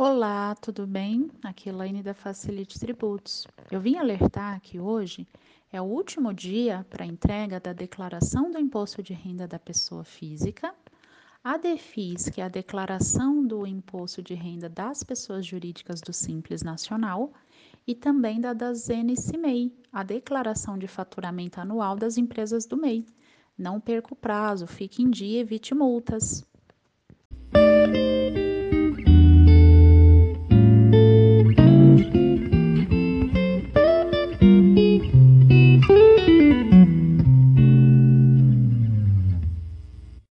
Olá, tudo bem? Aqui é Elaine da Facilite Tributos. Eu vim alertar que hoje é o último dia para entrega da declaração do imposto de renda da pessoa física, a DEFIS, que é a declaração do imposto de renda das pessoas jurídicas do Simples Nacional, e também da da NCMEI, a declaração de faturamento anual das empresas do MEI. Não perca o prazo, fique em dia evite multas.